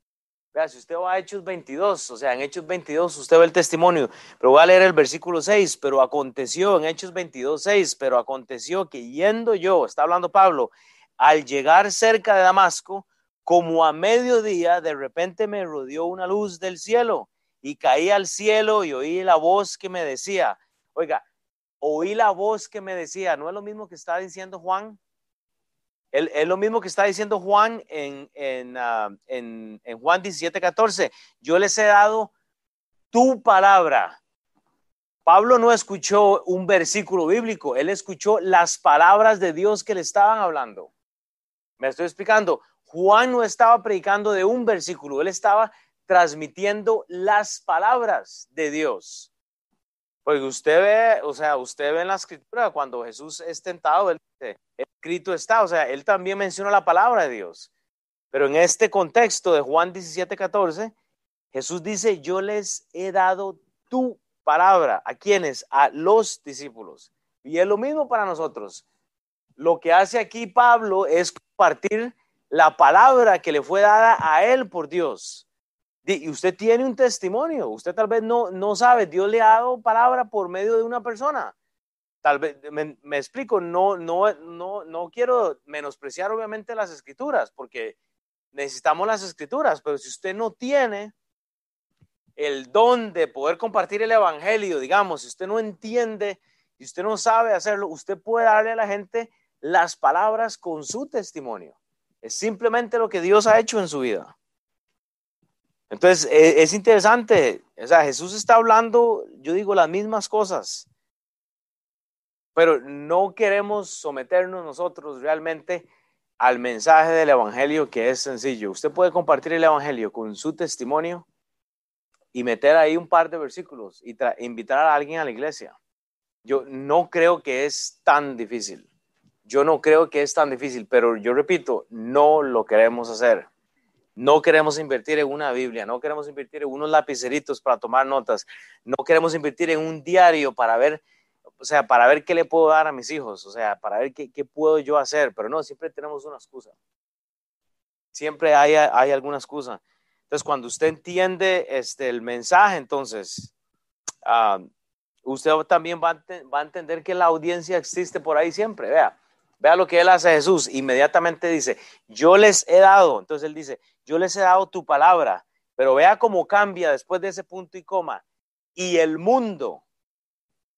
Vea, si usted va a Hechos 22, o sea, en Hechos 22 usted ve el testimonio, pero voy a leer el versículo 6, pero aconteció en Hechos 22, 6, pero aconteció que yendo yo, está hablando Pablo, al llegar cerca de Damasco, como a mediodía, de repente me rodeó una luz del cielo y caí al cielo y oí la voz que me decía, oiga, oí la voz que me decía, ¿no es lo mismo que está diciendo Juan? Es lo mismo que está diciendo Juan en, en, en, en Juan 17, 14. Yo les he dado tu palabra. Pablo no escuchó un versículo bíblico, él escuchó las palabras de Dios que le estaban hablando. Me estoy explicando. Juan no estaba predicando de un versículo, él estaba transmitiendo las palabras de Dios. Porque usted ve, o sea, usted ve en la escritura cuando Jesús es tentado, él escrito está, o sea, él también menciona la palabra de Dios. Pero en este contexto de Juan 17, 14, Jesús dice, yo les he dado tu palabra. ¿A quienes? A los discípulos. Y es lo mismo para nosotros. Lo que hace aquí Pablo es compartir la palabra que le fue dada a él por Dios. Y usted tiene un testimonio, usted tal vez no, no sabe, Dios le ha dado palabra por medio de una persona. Tal vez, me, explico, no, no, no, no quiero menospreciar obviamente las escrituras, porque necesitamos las escrituras, pero si usted no tiene el don de poder compartir el evangelio, digamos, si usted no entiende y usted no sabe hacerlo, usted puede darle a la gente las palabras con su testimonio. Es simplemente lo que Dios ha hecho en su vida. Entonces, e, es interesante, o sea, Jesús está hablando, yo digo, las mismas cosas, pero no queremos someternos nosotros realmente al mensaje del Evangelio que es sencillo. Usted puede compartir el Evangelio con su testimonio y meter ahí un par de versículos y invitar a alguien a la iglesia. Yo no creo que es tan difícil. Yo no creo que es tan difícil, pero yo repito, no lo queremos hacer. No queremos invertir en una Biblia, no queremos invertir en unos lapiceritos para tomar notas, no queremos invertir en un diario para ver, o sea, para ver qué le puedo dar a mis hijos, o sea, para ver qué, puedo yo hacer, pero no, siempre tenemos una excusa. Siempre hay, hay alguna excusa. Entonces, cuando usted entiende este, el mensaje, entonces, ah, usted también va a, va a entender que la audiencia existe por ahí siempre. Vea, vea lo que él hace a Jesús. Inmediatamente dice, yo les he dado. Entonces él dice, yo les he dado tu palabra, pero vea cómo cambia después de ese punto y coma. Y el mundo.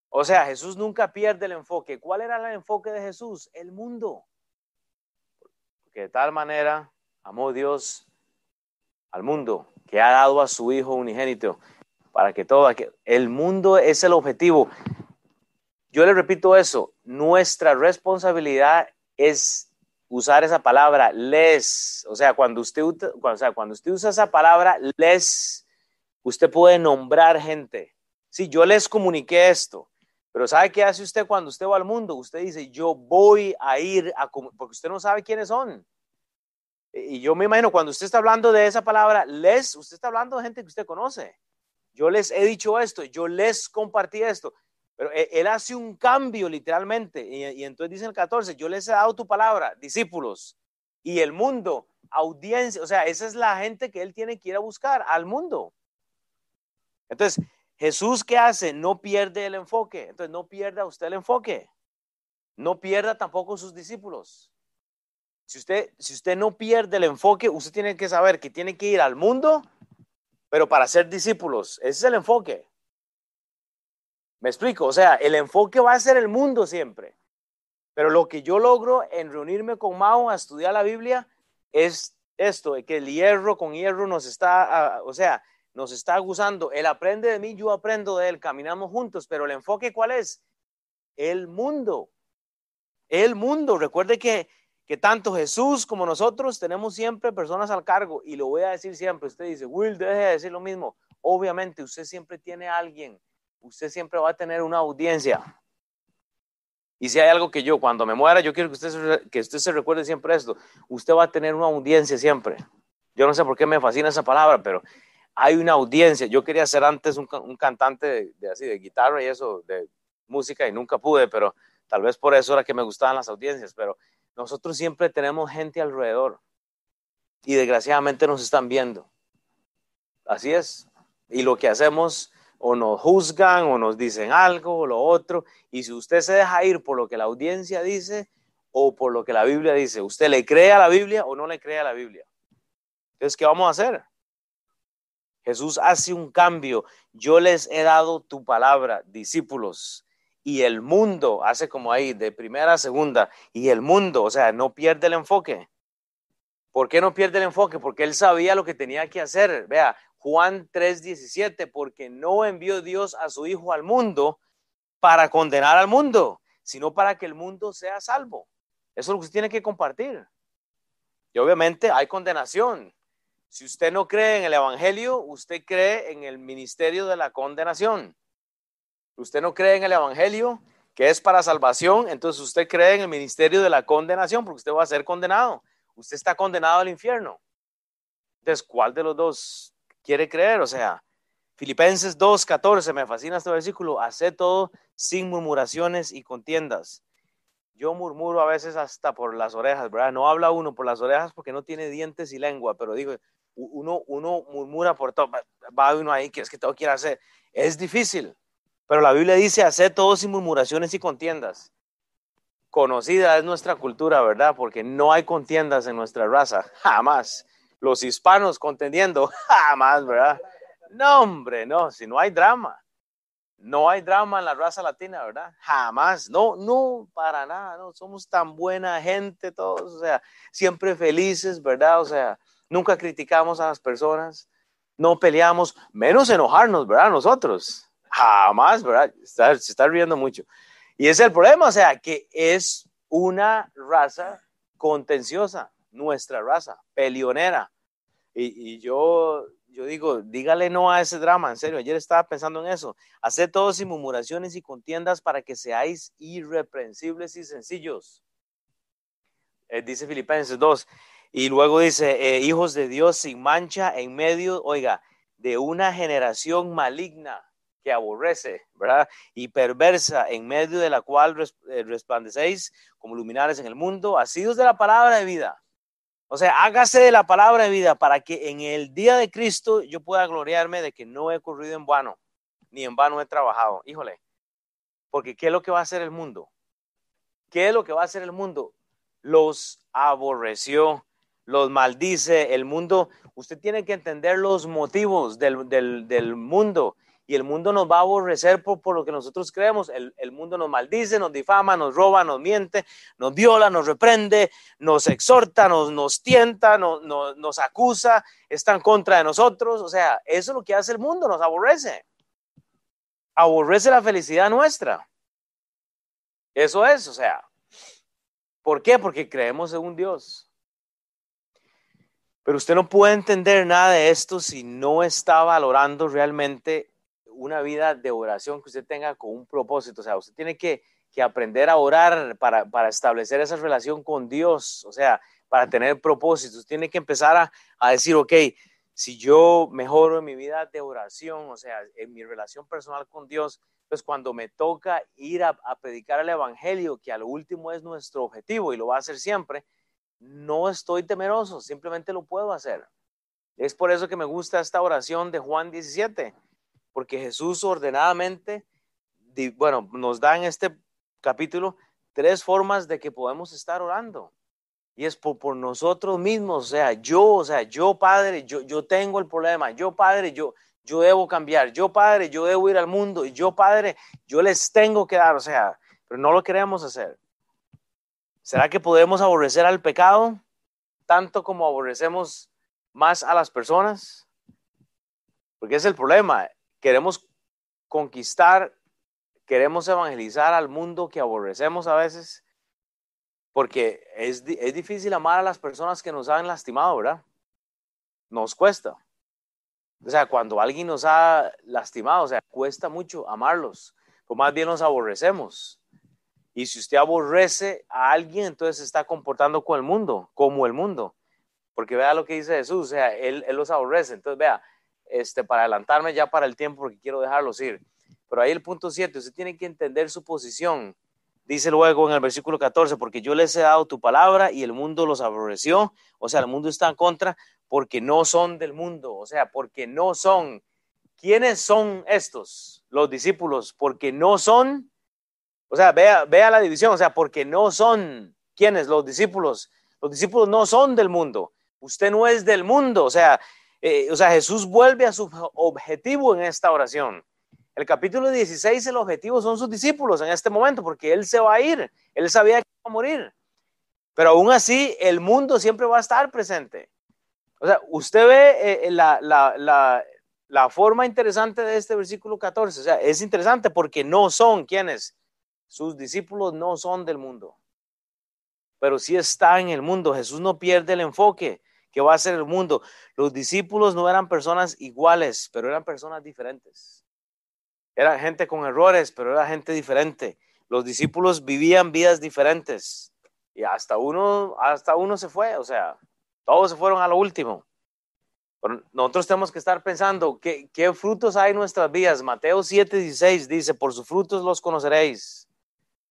O sea, Jesús nunca pierde el enfoque. ¿Cuál era el enfoque de Jesús? El mundo. Porque de tal manera amó Dios al mundo, que ha dado a su Hijo unigénito, para que todo, el mundo es el objetivo. Yo le repito eso, nuestra responsabilidad es usar esa palabra, les, o sea, cuando usted, cuando usted usa esa palabra, les, usted puede nombrar gente. Sí, yo les comuniqué esto, pero ¿sabe qué hace usted cuando usted va al mundo? Usted dice, yo voy a ir a, porque usted no sabe quiénes son. Y yo me imagino, cuando usted está hablando de esa palabra, les, usted está hablando de gente que usted conoce. Yo les he dicho esto, yo les compartí esto. Pero e, él, hace un cambio literalmente. Y, entonces dice en el 14, yo les he dado tu palabra, discípulos. Y el mundo, audiencia, o sea, esa es la gente que él tiene que ir a buscar al mundo. Entonces, Jesús, ¿qué hace? No pierde el enfoque. Entonces, no pierda usted el enfoque. No pierda tampoco sus discípulos. Si usted, si usted no pierde el enfoque, usted tiene que saber que tiene que ir al mundo, pero para ser discípulos. Ese es el enfoque. Me explico, o sea, el enfoque va a ser el mundo siempre. Pero lo que yo logro en reunirme con Mao a estudiar la Biblia es esto, que el hierro con hierro nos está, ah, o sea, nos está aguzando. Él aprende de mí, yo aprendo de él, caminamos juntos, pero el enfoque cuál es? El mundo. El mundo. Recuerde que, que tanto Jesús como nosotros tenemos siempre personas al cargo y lo voy a decir siempre. Usted dice, Will, deje de decir lo mismo. Obviamente, usted siempre tiene alguien usted siempre va a tener una audiencia. Y si hay algo que yo, cuando me muera, yo quiero que usted, que usted se recuerde siempre esto. Usted va a tener una audiencia siempre. Yo no sé por qué me fascina esa palabra, pero hay una audiencia. Yo quería ser antes un, cantante de, así, de guitarra y eso, de música, y nunca pude, pero tal vez por eso era que me gustaban las audiencias. Pero nosotros siempre tenemos gente alrededor y desgraciadamente nos están viendo. Así es. Y lo que hacemos o nos juzgan o nos dicen algo o lo otro. Y si usted se deja ir por lo que la audiencia dice o por lo que la Biblia dice, ¿usted le cree a la Biblia o no le cree a la Biblia? Entonces, ¿qué vamos a hacer? Jesús hace un cambio. Yo les he dado tu palabra, discípulos. Y el mundo hace como ahí, de primera a segunda. Y el mundo, o sea, no pierde el enfoque. ¿Por qué no pierde el enfoque? Porque él sabía lo que tenía que hacer. Vea, Juan 3:17, porque no envió Dios a su Hijo al mundo para condenar al mundo, sino para que el mundo sea salvo. Eso es lo que usted tiene que compartir. Y obviamente hay condenación. Si usted no cree en el Evangelio, usted cree en el ministerio de la condenación. Usted no cree en el Evangelio, que es para salvación, entonces usted cree en el ministerio de la condenación, porque usted va a ser condenado. Usted está condenado al infierno. Entonces, ¿cuál de los dos quiere creer. O sea, Filipenses 2.14, me fascina este versículo, hace todo sin murmuraciones y contiendas. Yo murmuro a veces hasta por las orejas, ¿verdad? No habla uno por las orejas porque no tiene dientes y lengua, pero digo, uno, uno murmura por todo, va uno ahí, que es que todo quiere hacer. Es difícil, pero la Biblia dice, hace todo sin murmuraciones y contiendas. Conocida es nuestra cultura, ¿verdad? Porque no hay contiendas en nuestra raza, *laughs* jamás los hispanos contendiendo, *laughs* jamás, ¿verdad? No, hombre, no, si no hay drama, no hay drama en la raza latina, ¿verdad? Jamás, no, no, para nada, no, somos tan buena gente todos, o sea, siempre felices, ¿verdad? O sea, nunca criticamos a las personas, no peleamos, menos enojarnos, ¿verdad? Nosotros, jamás, ¿verdad? se está riendo mucho. Y es el problema, o sea, que es una raza contenciosa, nuestra raza, pelionera. Y, yo, yo digo, dígale no a ese drama, en serio, ayer estaba pensando en eso. Haced todo sin murmuraciones y contiendas para que seáis irreprensibles y sencillos. Eh, dice Filipenses 2. Y luego dice, eh, hijos de Dios sin mancha en medio, oiga, de una generación maligna que aborrece, ¿verdad? Y perversa, en medio de la cual eh, resplandecéis como luminares en el mundo, asidos de la palabra de vida o sea, hágase de la palabra de vida para que en el día de Cristo yo pueda gloriarme de que no he corrido en vano, ni en vano he trabajado. Híjole, porque ¿qué es lo que va a hacer el mundo? ¿Qué es lo que va a hacer el mundo? Los aborreció, los maldice el mundo. Usted tiene que entender los motivos del, del mundo y el mundo nos va a aborrecer por, por lo que nosotros creemos. El, el, mundo nos maldice, nos difama, nos roba, nos miente, nos viola, nos reprende, nos exhorta, nos, nos tienta, nos, nos, nos acusa, está en contra de nosotros. O sea, eso es lo que hace el mundo, nos aborrece. Aborrece la felicidad nuestra. Eso es, o sea. ¿Por qué? Porque creemos en un Dios. Pero usted no puede entender nada de esto si no está valorando realmente una vida de oración que usted tenga con un propósito. O sea, usted tiene que, que aprender a orar para, para, establecer esa relación con Dios, o sea, para tener propósitos. Tiene que empezar a, a decir, ok, si yo mejoro en mi vida de oración, o sea, en mi relación personal con Dios, pues cuando me toca ir a, a predicar el Evangelio, que a lo último es nuestro objetivo y lo va a hacer siempre, no estoy temeroso, simplemente lo puedo hacer. Es por eso que me gusta esta oración de Juan 17 porque Jesús ordenadamente, bueno, nos da en este capítulo tres formas de que podemos estar orando. Y es por, nosotros mismos, o sea, yo, o sea, yo padre, yo, yo tengo el problema, yo padre, yo, yo debo cambiar, yo padre, yo debo ir al mundo, y yo padre, yo les tengo que dar, o sea, pero no lo queremos hacer. ¿Será que podemos aborrecer al pecado tanto como aborrecemos más a las personas? Porque es el problema queremos conquistar, queremos evangelizar al mundo que aborrecemos a veces, porque es, es difícil amar a las personas que nos han lastimado, ¿verdad? Nos cuesta. O sea, cuando alguien nos ha lastimado, o sea, cuesta mucho amarlos, o más bien nos aborrecemos. Y si usted aborrece a alguien, entonces se está comportando con el mundo, como el mundo. Porque vea lo que dice Jesús, o sea, él, él los aborrece. Entonces, vea, este, para adelantarme ya para el tiempo porque quiero dejarlos ir. Pero ahí el punto 7, usted tiene que entender su posición. Dice luego en el versículo 14, porque yo les he dado tu palabra y el mundo los aborreció, o sea, el mundo está en contra porque no son del mundo, o sea, porque no son. ¿Quiénes son estos? Los discípulos, porque no son, o sea, vea, vea la división, o sea, porque no son. ¿Quiénes? Los discípulos. Los discípulos no son del mundo. Usted no es del mundo, o sea, eh, o sea, Jesús vuelve a su objetivo en esta oración. El capítulo 16, el objetivo son sus discípulos en este momento, porque Él se va a ir, Él sabía que iba a morir. Pero aún así, el mundo siempre va a estar presente. O sea, usted ve eh, la, la, la, la, forma interesante de este versículo 14. O sea, es interesante porque no son quienes. Sus discípulos no son del mundo. Pero sí está en el mundo. Jesús no pierde el enfoque que va a ser el mundo. Los discípulos no eran personas iguales, pero eran personas diferentes. Era gente con errores, pero era gente diferente. Los discípulos vivían vidas diferentes y hasta uno, hasta uno se fue, o sea, todos se fueron a lo último. Pero nosotros tenemos que estar pensando ¿qué, qué frutos hay en nuestras vidas. Mateo 7:16 dice, por sus frutos los conoceréis.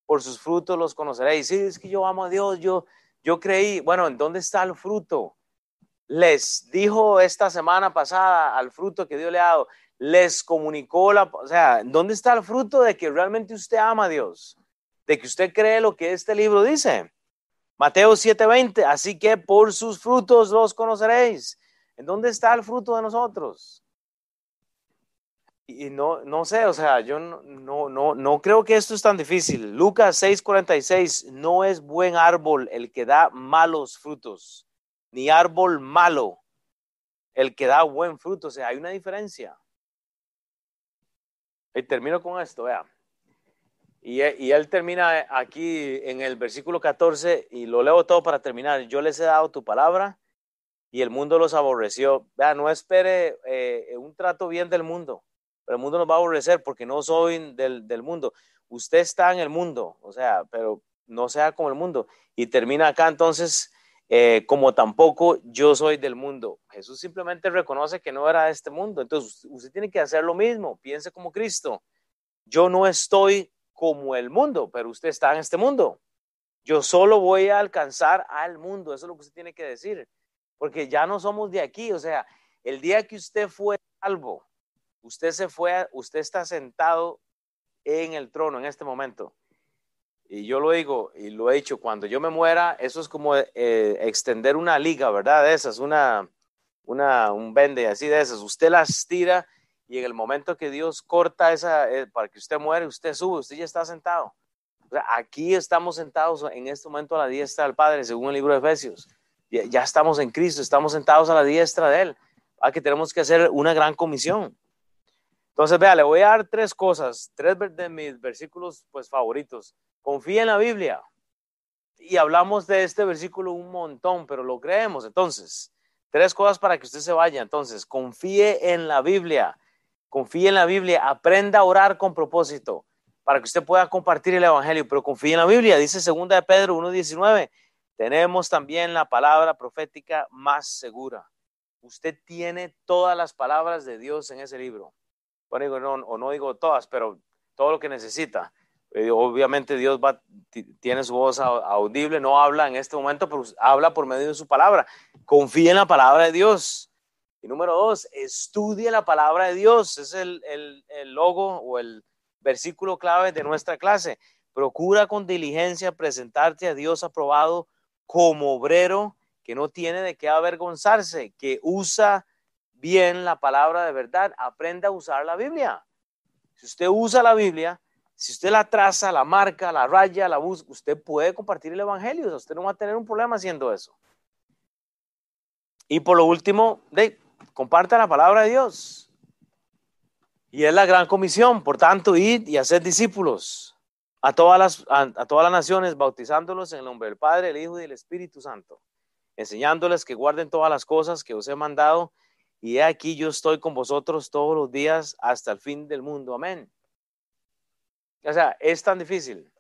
Por sus frutos los conoceréis. Sí, es que yo amo a Dios, yo, yo creí. Bueno, ¿en dónde está el fruto? les dijo esta semana pasada al fruto que Dios le ha dado, les comunicó la, o sea, ¿dónde está el fruto de que realmente usted ama a Dios? De que usted cree lo que este libro dice. Mateo 7:20, así que por sus frutos los conoceréis. ¿En dónde está el fruto de nosotros? Y no, no sé, o sea, yo no, no, no, creo que esto es tan difícil. Lucas 6:46, no es buen árbol el que da malos frutos ni árbol malo el que da buen fruto. O sea, hay una diferencia. Y termino con esto, vea. Y, y, él termina aquí en el versículo 14 y lo leo todo para terminar. Yo les he dado tu palabra y el mundo los aborreció. Vea, no espere eh, un trato bien del mundo, pero el mundo nos va a aborrecer porque no soy del, del mundo. Usted está en el mundo, o sea, pero no sea como el mundo. Y termina acá entonces eh, como tampoco yo soy del mundo. Jesús simplemente reconoce que no era de este mundo. Entonces usted tiene que hacer lo mismo, piense como Cristo. Yo no estoy como el mundo, pero usted está en este mundo. Yo solo voy a alcanzar al mundo, eso es lo que usted tiene que decir, porque ya no somos de aquí, o sea, el día que usted fue salvo, usted se fue, usted está sentado en el trono en este momento. Y yo lo digo y lo he dicho, cuando yo me muera, eso es como eh, extender una liga, ¿verdad? De esas, una, una, un vende así de esas. Usted las tira y en el momento que Dios corta esa, eh, para que usted muere, usted sube, usted ya está sentado. aquí estamos sentados en este momento a la diestra del Padre, según el libro de Efesios. Ya, estamos en Cristo, estamos sentados a la diestra de Él. a que tenemos que hacer una gran comisión. Entonces, vea, le voy a dar tres cosas, tres de mis versículos pues favoritos. Confía en la Biblia. Y hablamos de este versículo un montón, pero lo creemos. Entonces, tres cosas para que usted se vaya. Entonces, confíe en la Biblia confíe en la Biblia, aprenda a orar con propósito para que usted pueda compartir el Evangelio, pero confíe en la Biblia, dice segunda de Pedro 1.19. Tenemos también la palabra profética más segura. Usted tiene todas las palabras de Dios en ese libro. Bueno, no, o no digo todas, pero todo lo que necesita. Eh, obviamente Dios va, tiene su voz audible, no habla en este momento, pero habla por medio de su palabra. Confíe en la palabra de Dios. Y número dos, estudie la palabra de Dios. Es el, el, logo o el versículo clave de nuestra clase. Procura con diligencia presentarte a Dios aprobado como obrero que no tiene de qué avergonzarse, que usa bien la palabra de verdad. Aprenda a usar la Biblia. Si usted usa la Biblia, si usted la traza, la marca, la raya, la busca, usted puede compartir el Evangelio. usted no va a tener un problema haciendo eso. Y por lo último, de, comparta la palabra de Dios. Y es la gran comisión, por tanto, id y hacer discípulos a todas, las, a, todas las naciones, bautizándolos en el nombre del Padre, el Hijo y el Espíritu Santo, enseñándoles que guarden todas las cosas que os he mandado. Y aquí yo estoy con vosotros todos los días hasta el fin del mundo. Amén. O sea, es tan difícil.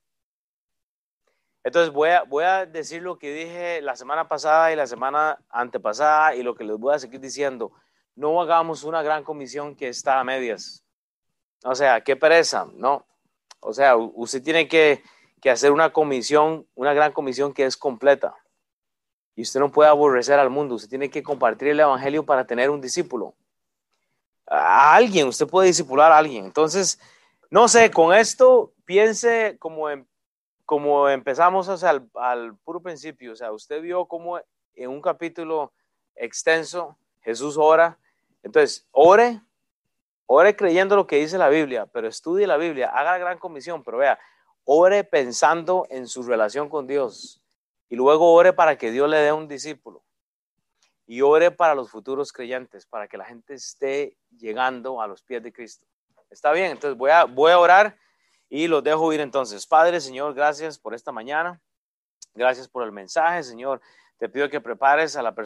Entonces voy a, voy a decir lo que dije la semana pasada y la semana antepasada y lo que les voy a seguir diciendo. No hagamos una gran comisión que está a medias. O sea, qué pereza, ¿no? O sea, usted tiene que, que hacer una comisión, una gran comisión que es completa. Y usted no puede aborrecer al mundo, usted tiene que compartir el Evangelio para tener un discípulo. A alguien, usted puede discipular a alguien. Entonces, no sé, con esto piense como en como empezamos al, puro principio, o sea, usted vio como en un capítulo extenso Jesús ora. Entonces, ore, ore creyendo lo que dice la Biblia, pero estudie la Biblia, haga la gran comisión, pero vea, ore pensando en su relación con Dios y luego ore para que Dios le dé un discípulo y ore para los futuros creyentes, para que la gente esté llegando a los pies de Cristo. Está bien, entonces voy a, orar y los dejo ir entonces. Padre, Señor, gracias por esta mañana. Gracias por el mensaje, Señor. Te pido que prepares a la persona